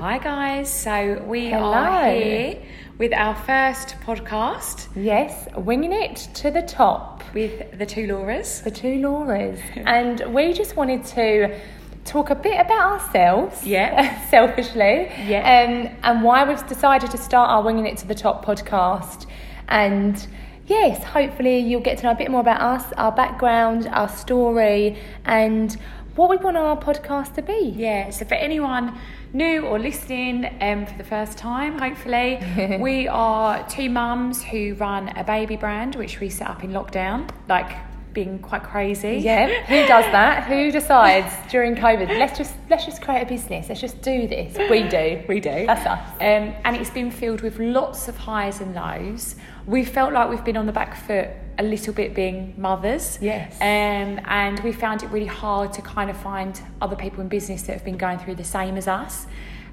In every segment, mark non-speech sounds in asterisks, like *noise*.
Hi guys, so we Hello. are here with our first podcast Yes, winging it to the top. with the two Lauras. The two Lauras. *laughs* and we just wanted to talk a bit about ourselves. Yeah. *laughs* selfishly. Yeah. Um, and why we've decided to start our Winging It to the Top podcast. And yes, hopefully you'll get to know a bit more about us, our background, our story, and what we want our podcast to be. Yeah, so for anyone new or listening um, for the first time, hopefully, *laughs* we are two mums who run a baby brand which we set up in lockdown, like being quite crazy. Yeah, who does that? Who decides during COVID? Let's just let's just create a business. Let's just do this. We do. We do. That's us. Um, and it's been filled with lots of highs and lows. We felt like we've been on the back foot a little bit being mothers. Yes. Um, and we found it really hard to kind of find other people in business that have been going through the same as us.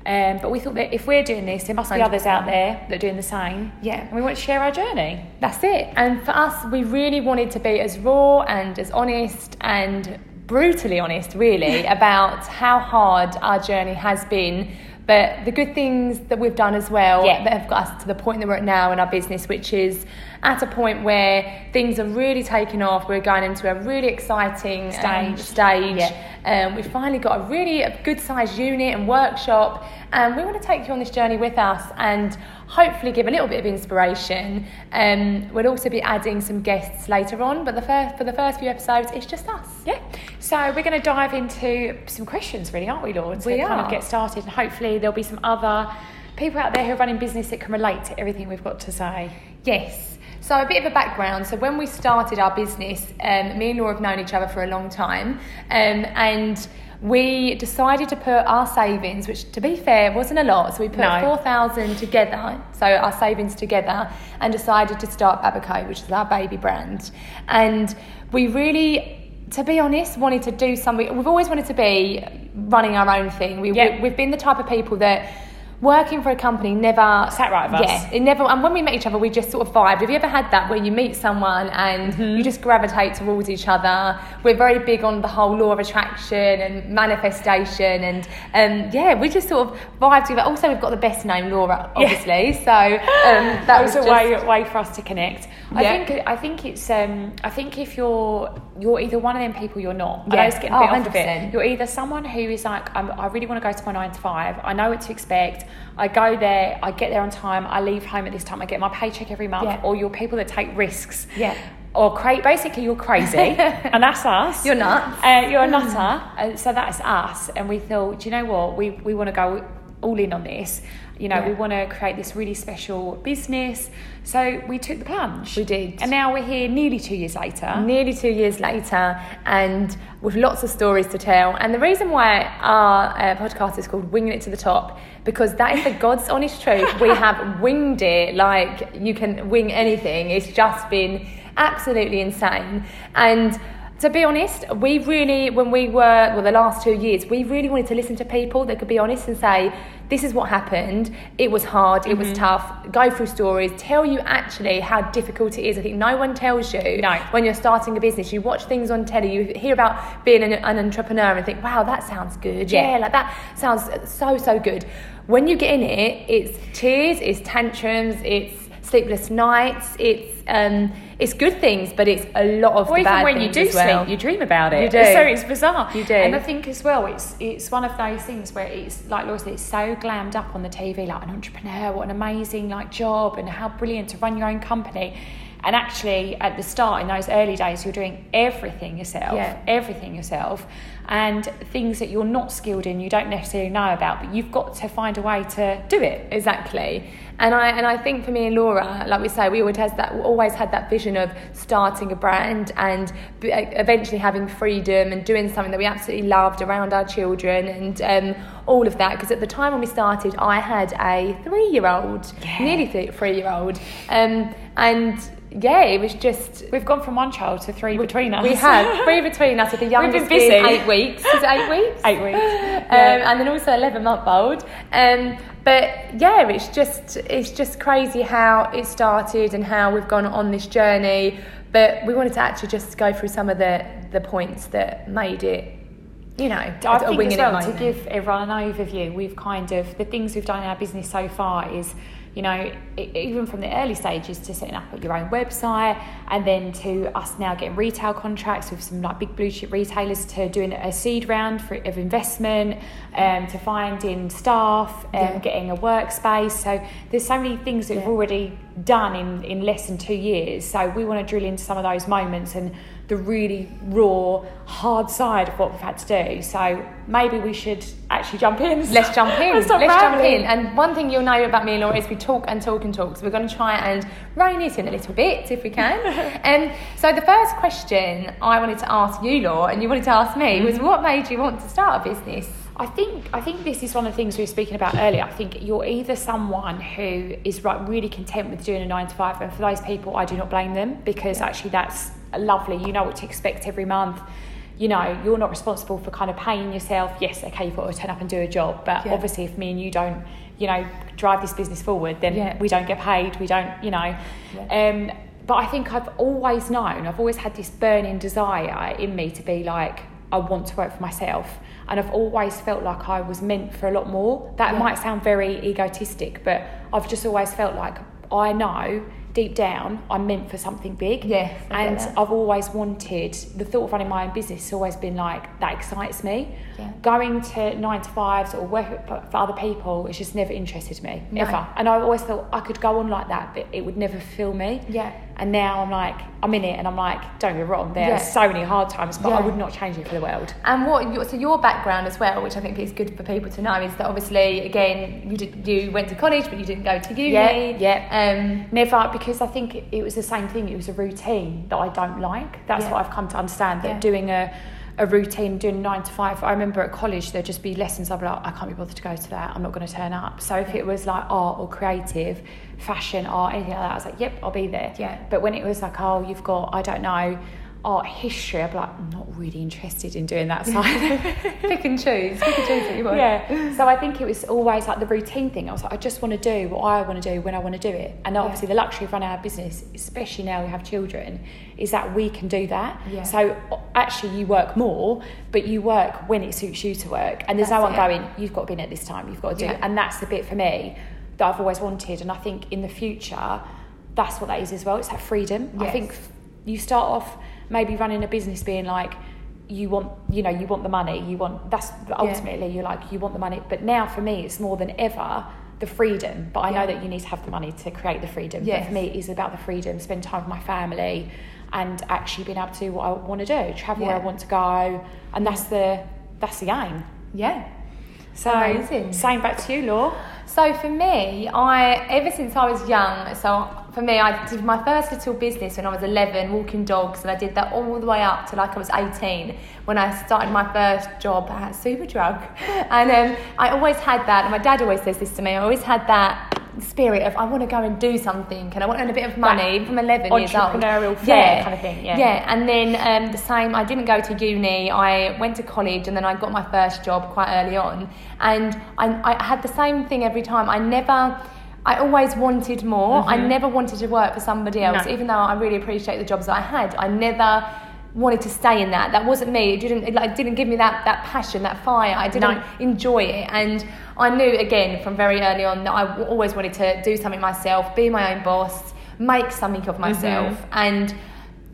Um, but we thought that if we're doing this, there must be others out there that are doing the same. Yeah. And we want to share our journey. That's it. And for us, we really wanted to be as raw and as honest and brutally honest, really, *laughs* about how hard our journey has been. But the good things that we've done as well Yeah. that have got us to the point that we're at now in our business, which is at a point where things are really taking off. We're going into a really exciting um, Stage. stage. Yeah. Um, we've finally got a really good sized unit and workshop, and we want to take you on this journey with us and hopefully give a little bit of inspiration. Um, we'll also be adding some guests later on, but the first for the first few episodes, it's just us. Yeah. So we're going to dive into some questions, really, aren't we, Lord? To We kind of get started. And hopefully there'll be some other people out there who are running business that can relate to everything we've got to say. Yes. So a bit of a background. So when we started our business, um, me and Laura have known each other for a long time, um, and we decided to put our savings, which to be fair wasn't a lot. So we put No. four thousand together, so our savings together, and decided to start Babaco, which is our baby brand, and we really. To be honest, wanted to do something. We've always wanted to be running our own thing. We, Yeah. we, we've been the type of people that working for a company never Sat right with us. Yeah, it never. And when we met each other, we just sort of vibed. Have you ever had that where you meet someone and Mm-hmm. you just gravitate towards each other? We're very big on the whole law of attraction and manifestation, and um, yeah, we just sort of vibed together. Also, we've got the best name, Laura, obviously. So um, that, that was was a just, way, way for us to connect. I think I think it's um, I think if you're you're either one of them people you're not. I Yeah. know it's getting a Oh, off of it. You're either someone who is like I'm, I really want to go to my nine to five. I know what to expect. I go there. I get there on time. I leave home at this time. I get my paycheck every month. Yeah. Or you're people that take risks. Yeah. Or cra- basically you're crazy, *laughs* and that's us. You're nuts. Uh, you're a nutter, uh, so that's us. And we thought, do you know what? We we want to go all in on this. You know, Yeah. we want to create this really special business. So we took the plunge. We did. And now we're here nearly two years later. Nearly two years later, and with lots of stories to tell. And the reason why our uh, podcast is called Winging It to the Top, because that is the God's *laughs* honest truth. We have winged it like you can wing anything. It's just been absolutely insane. And to be honest, we really, when we were, well, the last two years, we really wanted to listen to people that could be honest and say, this is what happened. It was hard. It Mm-hmm. was tough. Go through stories. Tell you actually how difficult it is. I think no one tells you No. when you're starting a business. You watch things on telly. You hear about being an, an entrepreneur and think, wow, that sounds good. Yeah. Yeah. like that sounds so so good. When you get in it, it's tears, it's tantrums, it's sleepless nights, it's um, it's good things, but it's a lot of Or even bad when you things do well. sleep, you dream about it. You do. So it's bizarre. You do. And I think as well, it's it's one of those things where it's like Laura said, it's so glammed up on the TV, like an entrepreneur, what an amazing like job, and how brilliant to run your own company. And actually, at the start, in those early days, you're doing everything yourself, Yeah. everything yourself, and things that you're not skilled in, you don't necessarily know about, but you've got to find a way to do it. Exactly. And I and I think for me and Laura, like we say, we always has that always had that vision of starting a brand and b- eventually having freedom and doing something that we absolutely loved around our children and um, all of that. Because at the time when we started, I had a three-year-old, Yeah. nearly th- three-year-old, um, and yeah, it was just. We've gone from one child to three between us. We have three between us, with the youngest been being busy. eight weeks. Is it eight *laughs* weeks? Eight weeks. um, and then also 11 month old. Um, but yeah, it's just it's just crazy how it started and how we've gone on this journey. But we wanted to actually just go through some of the the points that made it you know, I a think as well, to give everyone an overview, we've kind of the things we've done in our business so far is, you know, even from the early stages to setting up your own website, and then to us now getting retail contracts with some like big blue chip retailers to doing a seed round for, of investment, um, to finding staff, um, Yeah. getting a workspace. So there's so many things that we've already done in in less than two years. So we want to drill into some of those moments and the really raw, hard side of what we've had to do. So maybe we should actually jump in. Let's jump in. Let's *laughs* Let's, jump in. And one thing you'll know about me and Laura is we talk and talk and talk. So we're going to try and rein it in a little bit if we can. *laughs* um, so the first question I wanted to ask you, Laura, and you wanted to ask me, was what made you want to start a business? I think I think this is one of the things we were speaking about earlier. I think you're either someone who is like really content with doing a nine to five, and for those people, I do not blame them because actually that's lovely. You know what to expect every month. You know, you're not responsible for kind of paying yourself. Yes, okay, you've got to turn up and do a job, but Yeah. obviously, if me and you don't, you know, drive this business forward, then Yeah. we don't get paid. We don't, you know. Um, but I think I've always known, I've always had this burning desire in me to be like, I want to work for myself. And I've always felt like I was meant for a lot more. That Yeah. might sound very egotistic, but I've just always felt like I know deep down I'm meant for something big. Yes, and. I've always wanted the thought of running my own business has always been like that excites me. Yeah. Going to nine to fives or work for other people, it's just never interested me No. ever. And I always thought I could go on like that, but it would never fill me. Yeah. And now I'm like, I'm in it, and I'm like, don't get me wrong, there Yeah. are so many hard times, but I would not change it for the world. And what your, so your background as well, which I think is good for people to know, is that obviously again you did, you went to college but you didn't go to uni. Yeah, yeah. Um, Never, because I think it was the same thing. It was a routine that I don't like. That's Yeah. what I've come to understand. That Yeah. doing a, a routine, doing nine to five. I remember at college there'd just be lessons. I'd be like, I can't be bothered to go to that. I'm not going to turn up. So if it was like art or creative, fashion, art, anything like that, I was like, yep, I'll be there. Yeah. But when it was like, oh, you've got, I don't know, art history, I'd be like, I'm not really interested in doing that side. *laughs* pick and choose. Pick and choose what you want. Yeah. So I think it was always like the routine thing. I was like, I just want to do what I want to do when I want to do it. And obviously, the luxury of running our business, especially now we have children, is that we can do that. Yeah. So actually, you work more, but you work when it suits you to work. And there's no one it. going, you've got to be in at this time, you've got to do Yeah. it. And that's the bit for me that I've always wanted. And I think in the future, that's what that is as well. It's that freedom. I think you start off maybe running a business being like, you want you know you want the money you want that's ultimately you're like you want the money. But now for me it's more than ever the freedom. But i Yeah. know that you need to have the money to create the freedom. But for me it is about the freedom spend time with my family and actually being able to do what i want to do travel where i want to go and that's the that's the aim. Yeah. so Amazing. same back to you law. So for me, I ever since I was young, so for me, I did my first little business when I was 11, walking dogs, and I did that all the way up to like I was 18 when I started my first job at Superdrug. *laughs* And um, I always had that, and my dad always says this to me. I always had that spirit of I want to go and do something, and I want to earn a bit of money, from 11 years old. entrepreneurial flair kind of thing, yeah. Yeah, and then um, the same, I didn't go to uni, I went to college and then I got my first job quite early on. And I, I had the same thing every time. I never, I always wanted more. I mm-hmm. never wanted to work for somebody else, No. even though I really appreciate the jobs that I had. I never wanted to stay in that. That wasn't me. It didn't, it, like, didn't give me that, that passion, that fire. I didn't No. enjoy it. And I knew, again, from very early on that I w- always wanted to do something myself, be my own boss, make something of myself, mm-hmm. and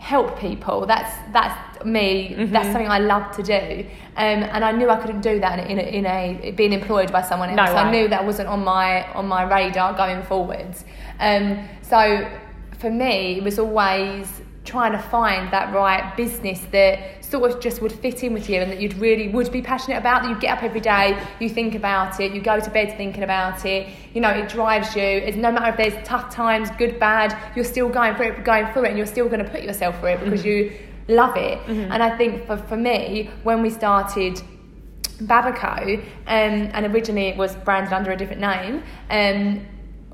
help people. That's that's me. That's something I love to do. Um, and I knew I couldn't do that in a, in a being employed by someone else. No I knew that wasn't on my on my radar going forwards. Um, so for me, it was always trying to find that right business that sort of just would fit in with you and that you'd really would be passionate about that you get up every day you think about it you go to bed thinking about it you know it drives you it's no matter if there's tough times good bad you're still going for it going through it and you're still going to put yourself for it because you love it and i think for, for me when we started Babaco, um, and originally it was branded under a different name, um,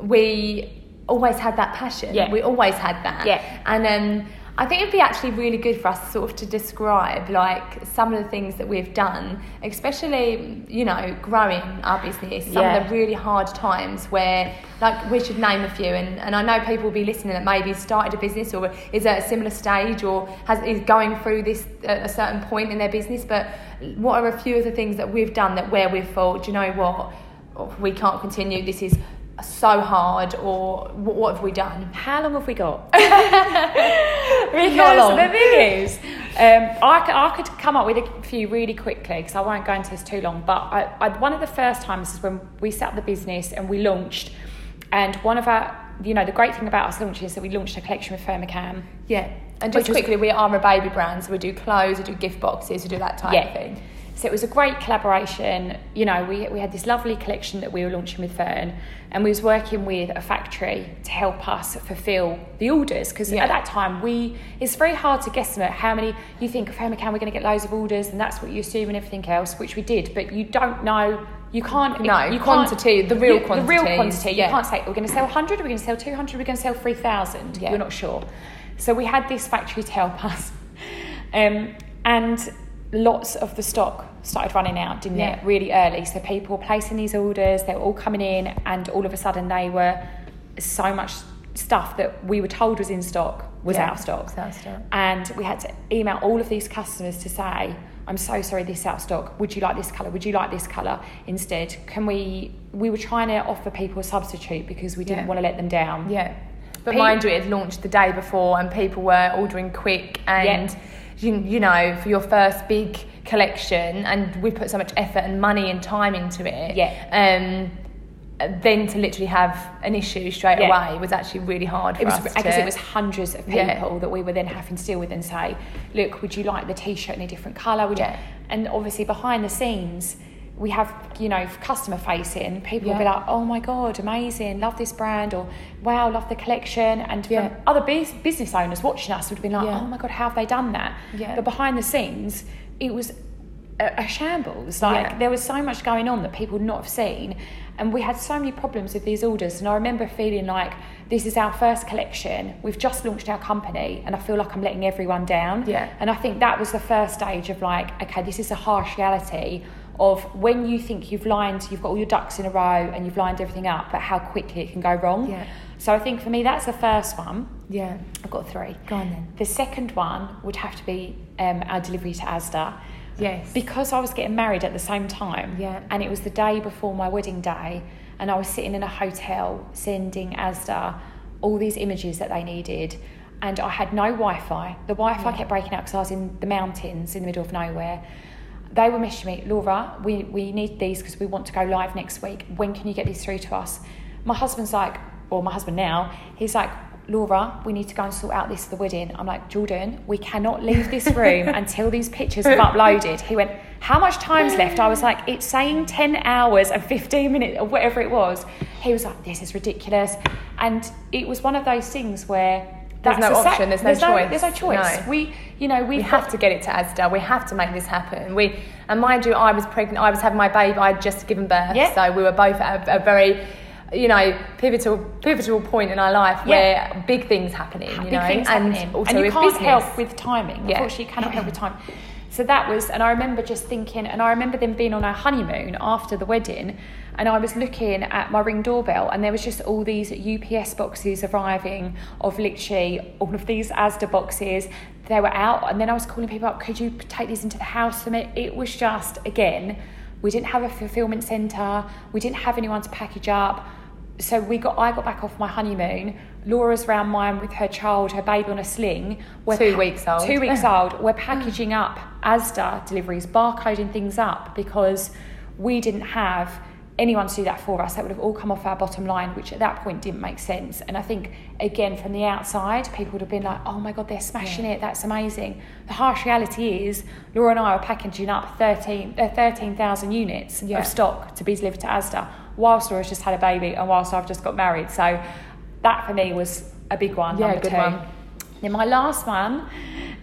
we always had that passion. Yeah. We always had that. Yeah. And um, I think it'd be actually really good for us sort of to describe like some of the things that we've done, especially you know growing our business. Some Yeah. of the really hard times where like we should name a few, and, and I know people will be listening that maybe started a business or is at a similar stage or has is going through this at a certain point in their business. But what are a few of the things that we've done that where we've thought, do you know what, we can't continue. This is so hard, or what, what have we done? How long have we got? *laughs* Because long. the thing is, um, I, could, I could come up with a few really quickly because I won't go into this too long. But I, I, one of the first times is when we set up the business and we launched. And one of our, you know, the great thing about us launching is that we launched a collection with Ferne McCann. Yeah. And just Which was- quickly, we are a baby brand, so we do clothes, we do gift boxes, we do that type of thing. So it was a great collaboration. You know, we, we had this lovely collection that we were launching with Ferne, and we was working with a factory to help us fulfil the orders because Yeah. at that time we it's very hard to guesstimate how many you think of McCann we're going to get loads of orders and that's what you assume and everything else, which we did, but you don't know. You can't. No, you can't- quantity, the real you- The real quantity. yeah. You can't say we're going to sell 100, we're going to sell 200, we're going to sell 3,000. Yeah. You're not sure. So we had this factory to help us. *laughs* Um, and lots of the stock started running out, didn't Yeah. it? Really early. So people were placing these orders, they were all coming in, and all of a sudden they were so much stuff that we were told was in stock was Yeah, out of stock. out of stock. And we had to email all of these customers to say, I'm so sorry, this is out of stock. Would you like this colour? Would you like this colour instead? Can we? We were trying to offer people a substitute because we didn't Yeah. want to let them down. Yeah. But mind you, it had launched the day before and people were ordering quick and, you, you know, for your first big collection and we put so much effort and money and time into it. Yeah. Um, then to literally have an issue straight Yeah. away was actually really hard for It was us because it was hundreds of people Yeah. that we were then having to deal with and say, look, would you like the t-shirt in a different colour? Would you-" Yeah. And obviously behind the scenes, we have you know customer facing. People will be like, oh my god, amazing, love this brand, or wow, love the collection. And from Yeah. other bus- business owners watching us would have been like, Yeah. oh my god, how have they done that? Yeah. But behind the scenes, it was a, a shambles. Like Yeah. there was so much going on that people would not have seen, and we had so many problems with these orders. And I remember feeling like this is our first collection. We've just launched our company, and I feel like I'm letting everyone down. Yeah. And I think that was the first stage of like, okay, this is a harsh reality of when you think you've lined, you've got all your ducks in a row, and you've lined everything up, but how quickly it can go wrong. Yeah. So I think for me, that's the first one. Yeah. I've got three. Go on then. The second one would have to be um, our delivery to Asda. Yes. Because I was getting married at the same time, Yeah. and it was the day before my wedding day, and I was sitting in a hotel sending Asda all these images that they needed, and I had no Wi Fi. The Wi Fi Yeah. kept breaking out because I was in the mountains in the middle of nowhere. They were messaging me, Laura, we, we need these because we want to go live next week. When can you get these through to us? My husband's like, or my husband now, he's like, Laura, we need to go and sort out this for the wedding. I'm like, Jordan, we cannot leave this room *laughs* until these pictures have uploaded. He went, How much time's left? I was like, It's saying 10 hours and 15 minutes or whatever it was. He was like, This is ridiculous. And it was one of those things where There's no a sa- option, there's no choice. there's no choice. No. We, you know, we we've got- to get it to Asda. We have to make this happen. We and mind you, I was pregnant. I was having my baby. I'd just given birth, Yeah. so we were both at a, a very, you know, pivotal pivotal point in our life Yeah. where big things happening. You big know, things and happening. also and you can't business. help with timing. Yeah. Unfortunately, you cannot help with time. So that was, and I remember just thinking, and I remember them being on our honeymoon after the wedding, and I was looking at my ring doorbell, and there was just all these UPS boxes arriving of literally all of these Asda boxes. They were out, and then I was calling people up. Could you take these into the house for me? It was just again, we didn't have a fulfillment centre. We didn't have anyone to package up so we got I got back off my honeymoon. Laura's round mine with her child, her baby on a sling. We're Two weeks old. Two weeks old. We're packaging up Asda deliveries, barcoding things up because we didn't have anyone to do that for us. That would have all come off our bottom line, which at that point didn't make sense. And I think again from the outside, people would have been like, "Oh my god, they're smashing it. That's amazing." The harsh reality is, Laura and I are packaging up 13 uh, 13,000 units Yeah. of stock to be delivered to Asda, whilst Laura's just had a baby and whilst I've just got married. So that for me was a big one. Yeah, number good two. one. Then my last one,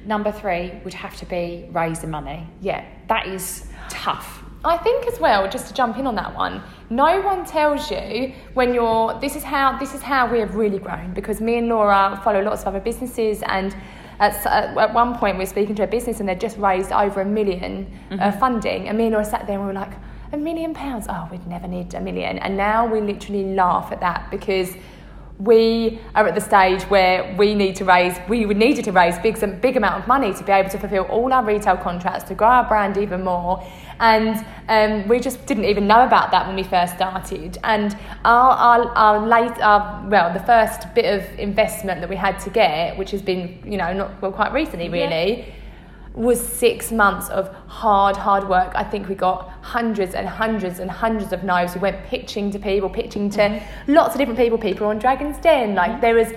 number three, would have to be raising money. Yeah. That is tough. I think as well, just to jump in on that one, no one tells you when you're this is how this is how we have really grown because me and Laura follow lots of other businesses and at, at one point we were speaking to a business and they'd just raised over a 1000000 uh, Mm-hmm. funding. And me and Laura sat there and we were like, a million pounds? Oh, we'd never need a million. And now we literally laugh at that because we are at the stage where we need to raise, we would needed to raise big, some big amount of money to be able to fulfill all our retail contracts, to grow our brand even more. And um, we just didn't even know about that when we first started. And our, our, our late, our, well, the first bit of investment that we had to get, which has been, you know, not well, quite recently really, was six months of hard, hard work. I think we got hundreds and hundreds and hundreds of knives. We went pitching to people, pitching to mm-hmm. lots of different people, people on Dragon's Den. Like mm-hmm. there was,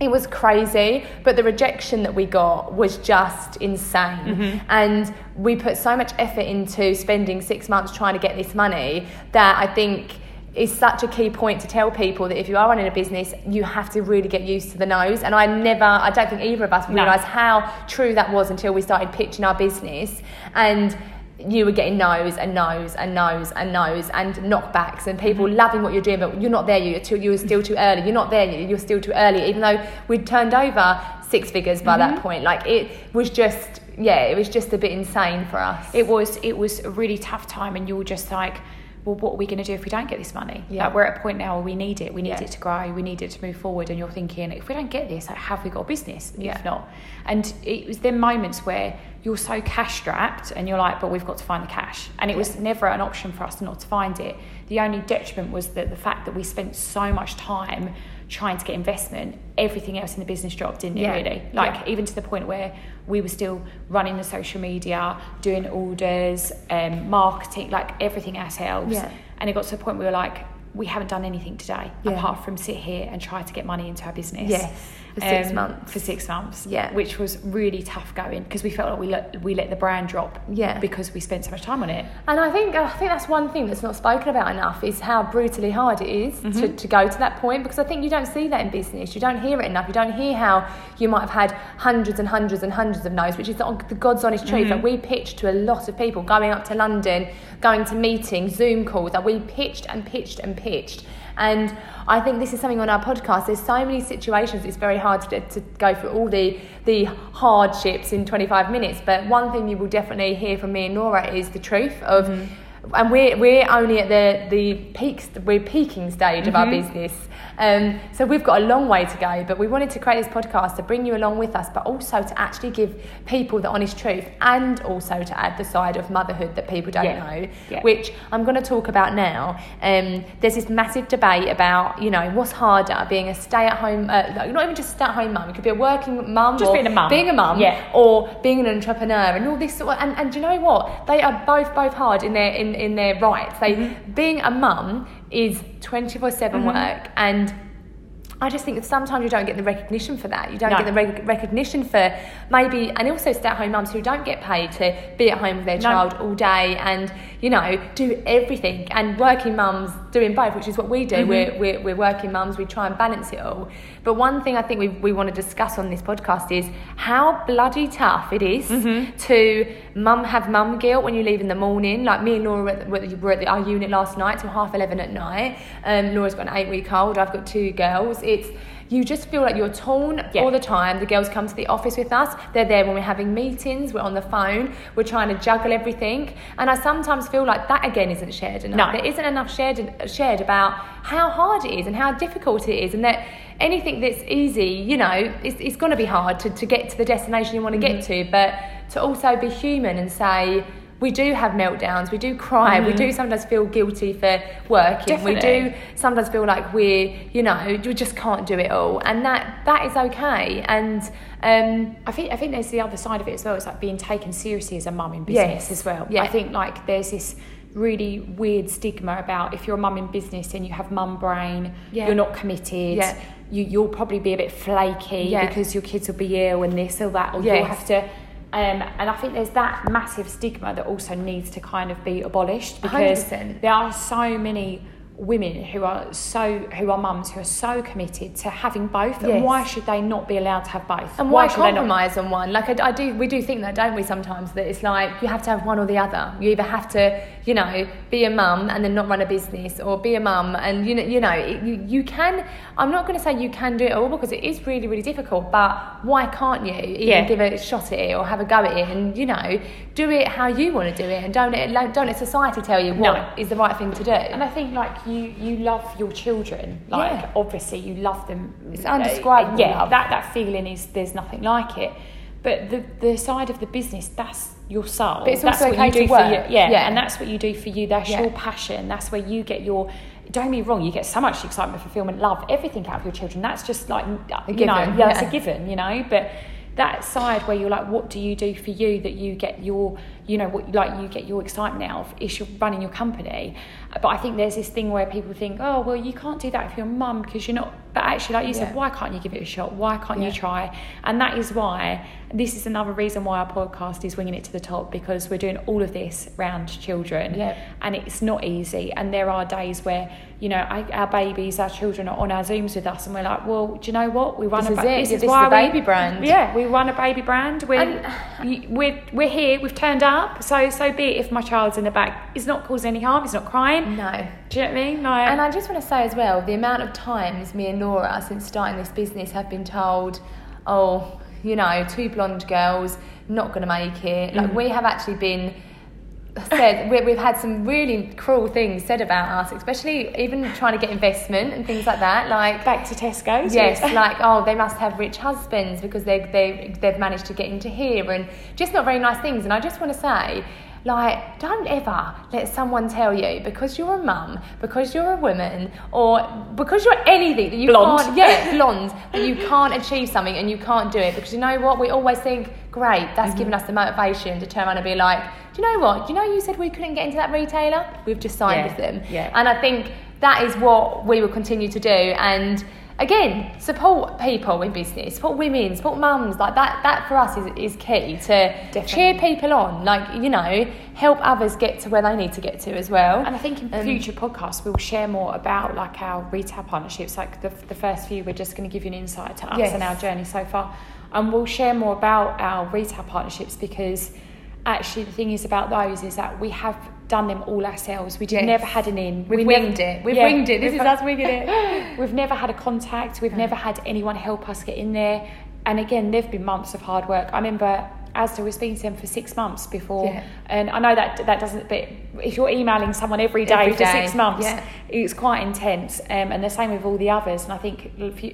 it was crazy, but the rejection that we got was just insane. Mm-hmm. And we put so much effort into spending six months trying to get this money that I think is such a key point to tell people that if you are running a business, you have to really get used to the no's. And I never, I don't think either of us No. realised how true that was until we started pitching our business. And you were getting no's and no's and no's and no's and knockbacks and people mm-hmm. loving what you're doing, but you're not there. You're too, you're still too early. You're not there. You're still too early. Even though we'd turned over six figures by that mm-hmm. point, like it was just, yeah, it was just a bit insane for us. it was it was a really tough time and you were just like well what are we going to do if we don't get this money Yeah. like we're at a point now where we need it we need Yeah. it to grow we need it to move forward and you're thinking if we don't get this like, have we got a business Yeah. if not and it was then moments where you're so cash strapped and you're like but we've got to find the cash and it was never an option for us not to find it the only detriment was that the fact that we spent so much time trying to get investment everything else in the business dropped didn't Yeah. it really like Yeah. even to the point where we were still running the social media, doing orders, um, marketing, like everything ourselves. Yeah. And it got to the point where we were like, we haven't done anything today Yeah. apart from sit here and try to get money into our business. Yes, for six Um, months. For six months. Yeah. Which was really tough going because we felt like we let, we let the brand drop Yeah. because we spent so much time on it. And I think I think that's one thing that's not spoken about enough is how brutally hard it is to, Mm-hmm. to go to that point because I think you don't see that in business. You don't hear it enough. You don't hear how you might have had hundreds and hundreds and hundreds of no's, which is the, the God's honest truth. Mm-hmm. Like we pitched to a lot of people going up to London, going to meetings, Zoom calls. That we pitched and pitched and pitched. And I think this is something on our podcast. There's so many situations. It's very hard to, to go through all the the hardships in 25 minutes. But one thing you will definitely hear from me and Nora is the truth of. Mm-hmm. And we're, we're only at the, the peak, we're peaking stage of our business. Um, so we've got a long way to go, but we wanted to create this podcast to bring you along with us, but also to actually give people the honest truth and also to add the side of motherhood that people don't Yeah. know, Yeah. which I'm going to talk about now. Um, there's this massive debate about, you know, what's harder, being a stay-at-home, uh, like, not even just a stay-at-home mum. It could be a working mum, Just or being a mum. being a mum, Yeah. or being an entrepreneur, and all this. Sort of, and and do you know what? They are both both hard in their in, in their rights. They Mm-hmm. being a mum is 24 seven work and. I just think that sometimes you don't get the recognition for that. You don't No. get the rec- recognition for maybe, and also stay-at-home mums who don't get paid to be at home with their No. child all day and you know do everything. And working mums doing both, which is what we do. Mm-hmm. We're, we're we're working mums. We try and balance it all. But one thing I think we we want to discuss on this podcast is how bloody tough it is Mm-hmm. to mum have mum guilt when you leave in the morning. Like me and Laura were at, the- were at the- were at the, our unit last night till half eleven at night. Um, Laura's got an eight-week-old. I've got two girls. It's you just feel like you're torn Yeah. all the time. The girls come to the office with us. They're there when we're having meetings. We're on the phone. We're trying to juggle everything. And I sometimes feel like that again isn't shared enough. No. There isn't enough shared shared about how hard it is and how difficult it is, and that anything that's easy, you know, it's, it's going to be hard to, to get to the destination you want to get mm-hmm. to. But to also be human and say. We do have meltdowns. We do cry. We do sometimes feel guilty for working. We do sometimes feel like we're, you know, you just can't do it all, and that that is okay. And um, I think I think there's the other side of it as well. It's like being taken seriously as a mum in business Yes. as well. Yeah. I think like there's this really weird stigma about if you're a mum in business and you have mum brain, Yeah. you're not committed. Yeah. You you'll probably be a bit flaky Yeah. because your kids will be ill and this or that, or you'll have to. Um, and I think there's that massive stigma that also needs to kind of be abolished because 100%. there are so many women who are so who are mums who are so committed to having both Yes. and why should they not be allowed to have both And why, should they not compromise on one? Like I, I do, we do think that, don't we? Sometimes that it's like you have to have one or the other. You either have to, you know, be a mum and then not run a business, or be a mum and you know, you know, it, you, you can. I'm not going to say you can do it all because it is really, really difficult. But why can't you even Yeah. give a shot at it or have a go at it and you know, do it how you want to do it and don't let don't let society tell you what is No. the right thing to do. And I think like you, you love your children. Like Yeah. obviously you love them. It's undescribable Yeah, love. that that feeling is there's nothing like it. But the the side of the business, that's your soul. But it's that's also what okay you do for work. you. Yeah, Yeah. and that's what you do for you. That's Yeah. your passion. That's where you get your. Don't get me wrong, you get so much excitement, fulfillment, love, everything out of your children. That's just like you given, know, yeah, that's a given, you know. But that side where you're like, what do you do for you that you get your, you know, what like you get your excitement out of is you're running your company. But I think there's this thing where people think, oh well, you can't do that if you're a mum because you're not. But actually, like you Yeah. said, why can't you give it a shot? Why can't Yeah. you try? And that is why this is another reason why our podcast is winging it to the top because we're doing all of this round children, Yeah. and it's not easy. And there are days where you know I, our babies, our children are on our zooms with us, and we're like, well, do you know what? We run This a is ba- it. This is this is why the we- baby brand. Yeah, we run a baby brand. We're And- we're we're here. We've turned up. So so be it if my child's in the back. It's not causing any harm. He's not crying. no. Do you know what I mean? Like, And I just want to say as well, the amount of times me and Laura, since starting this business, have been told, oh, you know, two blonde girls, not going to make it. Like, Mm. we have actually been said, we, we've had some really cruel things said about us, especially even trying to get investment and things like that. Like, back to Tesco's. Yes, like oh, they must have rich husbands because they they they've managed to get into here, and just not very nice things. And I just want to say, like, don't ever let someone tell you because you're a mum, because you're a woman, or because you're anything that you Blonde. can't, yeah, *laughs* blonde, that you can't achieve something and you can't do it. Because you know what, we always think, great, that's Mm-hmm. given us the motivation to turn around and be like, do you know what? Do you know you said we couldn't get into that retailer? We've just signed Yeah, with them. yeah. And I think that is what we will continue to do. And again, support people in business, support women, support mums. Like that, that for us is, is key to Definitely. cheer people on. Like, you know, help others get to where they need to get to as well. And I think in Um, future podcasts we'll share more about like our retail partnerships. Like the, the first few, we're just going to give you an insight to us Yes. and our journey so far, and we'll share more about our retail partnerships because actually the thing is about those is that we have done them all ourselves. We Yes. never had an in. We've We winged never- it. We've winged it. This is us winging it. *laughs* We've never had a contact. We've never had anyone help us get in there. And again, there've been months of hard work. I remember Asda was speaking to them for six months before, Yeah. and I know that that doesn't. But if you're emailing someone every day Every for day, six months, yeah. it's quite intense. Um, and the same with all the others. And I think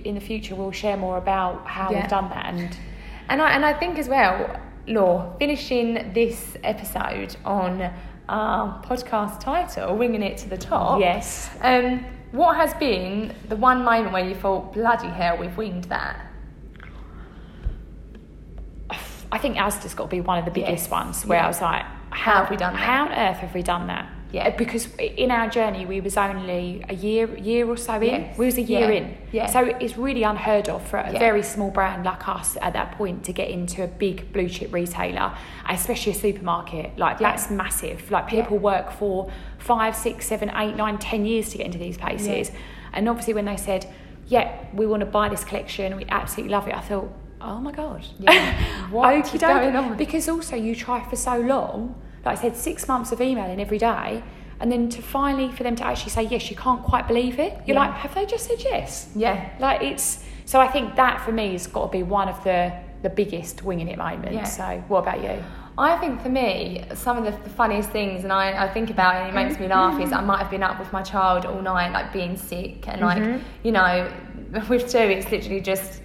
in the future we'll share more about how Yeah. we've done that. And And I and I think as well, Law, finishing this episode on our podcast title, Winging It to the Top. yes, Um, what has been the one moment where you thought, bloody hell, we've winged that? I think Asda's got to be one of the biggest Yes. ones where Yeah. I was like, How have we done that? How on earth have we done that? Yeah. Uh, Because in our journey, we was only a year, year or so in. Yes. We was a year Yeah. in. Yeah. So it's really unheard of for a Yeah. very small brand like us at that point to get into a big blue chip retailer, especially a supermarket. Like Yeah. that's massive. Like people work for five, six, seven, eight, nine, ten years to get into these places. And obviously, when they said, "Yeah, we want to buy this collection, we absolutely love it," I thought. Oh my god! Yeah. *laughs* What is going on? Because also you try for so long, like I said, six months of emailing every day, and then to finally for them to actually say yes, you can't quite believe it. You're Yeah. like, have they just said yes? Yeah. Like it's so. I think that for me has got to be one of the the biggest winging it moments. Yeah. So what about you? I think for me, some of the, the funniest things, and I, I think about it and it makes me laugh, is I might have been up with my child all night, like being sick, and like, mm-hmm. you know, *laughs* with two, it's literally just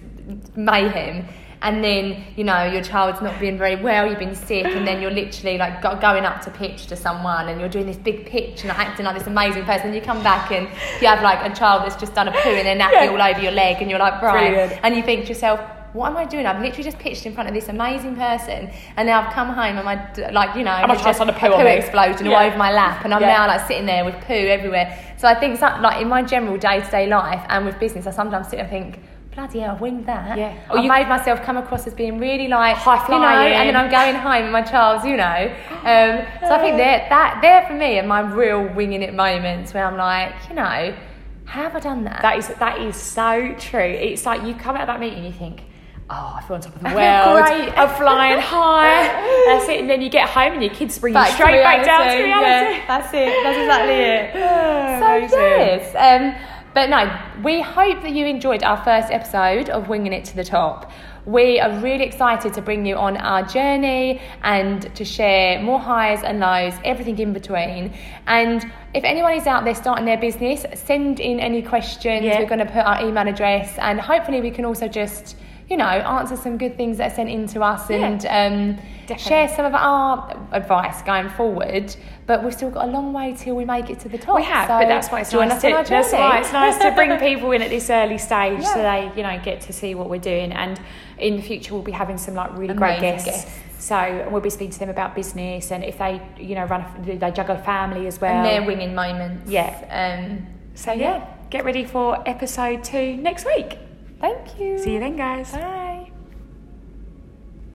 mayhem. And then, you know, your child's not being very well, you've been sick, and then you're literally like go, going up to pitch to someone, and you're doing this big pitch and acting like this amazing person. And you come back and you have like a child that's just done a poo and their nappy Yeah. all over your leg, and you're like, right. Brilliant. And you think to yourself, what am I doing? I've literally just pitched in front of this amazing person, and now I've come home and my like you know, And my just done a poo on me. explosion Yeah. all over my lap, and I'm Yeah. now like sitting there with poo everywhere. So I think like in my general day to day life and with business, I sometimes sit and think, bloody hell, I winged that. Yeah. Or I you- made myself come across as being really like High flying, you know, and then. I'm going home with my Charles, you know. Um, so I think that that there for me are my real winging it moments where I'm like, you know, how have I done that? That is that is so true. It's like you come out of that meeting, and you think, oh, I feel on top of the *laughs* world. great. I'm flying high. *laughs* That's it. And then you get home and your kids bring you Back to straight back down to reality, reality. yeah, that's it. That's exactly it. Oh, *sighs* so amazing. yes. Um, but no, we hope that you enjoyed our first episode of Winging It to the Top. We are really excited to bring you on our journey and to share more highs and lows, everything in between. And if anyone is out there starting their business, send in any questions. Yeah. We're going to put our email address, and hopefully we can also just, you know, answer some good things that are sent in to us Yeah. and um, share some of our advice going forward. But we've still got a long way till we make it to the top. We have, so but that's why it's nice. To, that's why it's nice to bring *laughs* people in at this early stage, so they, you know, get to see what we're doing. And in the future, we'll be having some like really great guests. guests. So and we'll be speaking to them about business and if they, you know, run, a, they juggle a family as well. and their winging moments. Yeah. Um, so yeah, get ready for episode two next week. Thank you. See you then, guys. Bye.